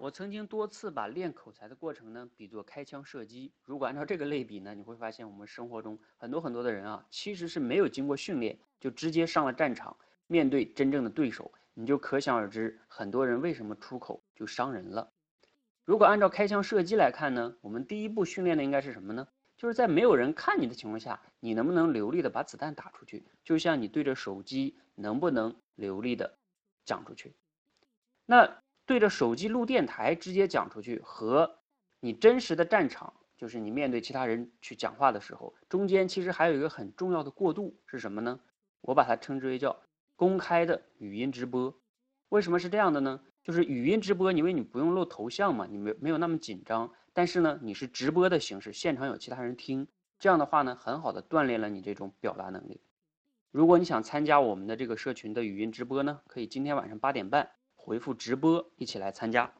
我曾经多次把练口才的过程呢比作开枪射击。如果按照这个类比呢，你会发现我们生活中很多很多的人啊，其实是没有经过训练就直接上了战场，面对真正的对手，你就可想而知，很多人为什么出口就伤人了。如果按照开枪射击来看呢，我们第一步训练的应该是什么呢？就是在没有人看你的情况下，你能不能流利的把子弹打出去？就像你对着手机能不能流利的讲出去？那。对着手机录电台直接讲出去，和你真实的战场，就是你面对其他人去讲话的时候，中间其实还有一个很重要的过渡是什么呢？我把它称之为叫公开的语音直播。为什么是这样的呢？就是语音直播，因为你不用露头像嘛，你没没有那么紧张，但是呢，你是直播的形式，现场有其他人听，这样的话呢，很好的锻炼了你这种表达能力。如果你想参加我们的这个社群的语音直播呢，可以今天晚上八点半。回复直播，一起来参加。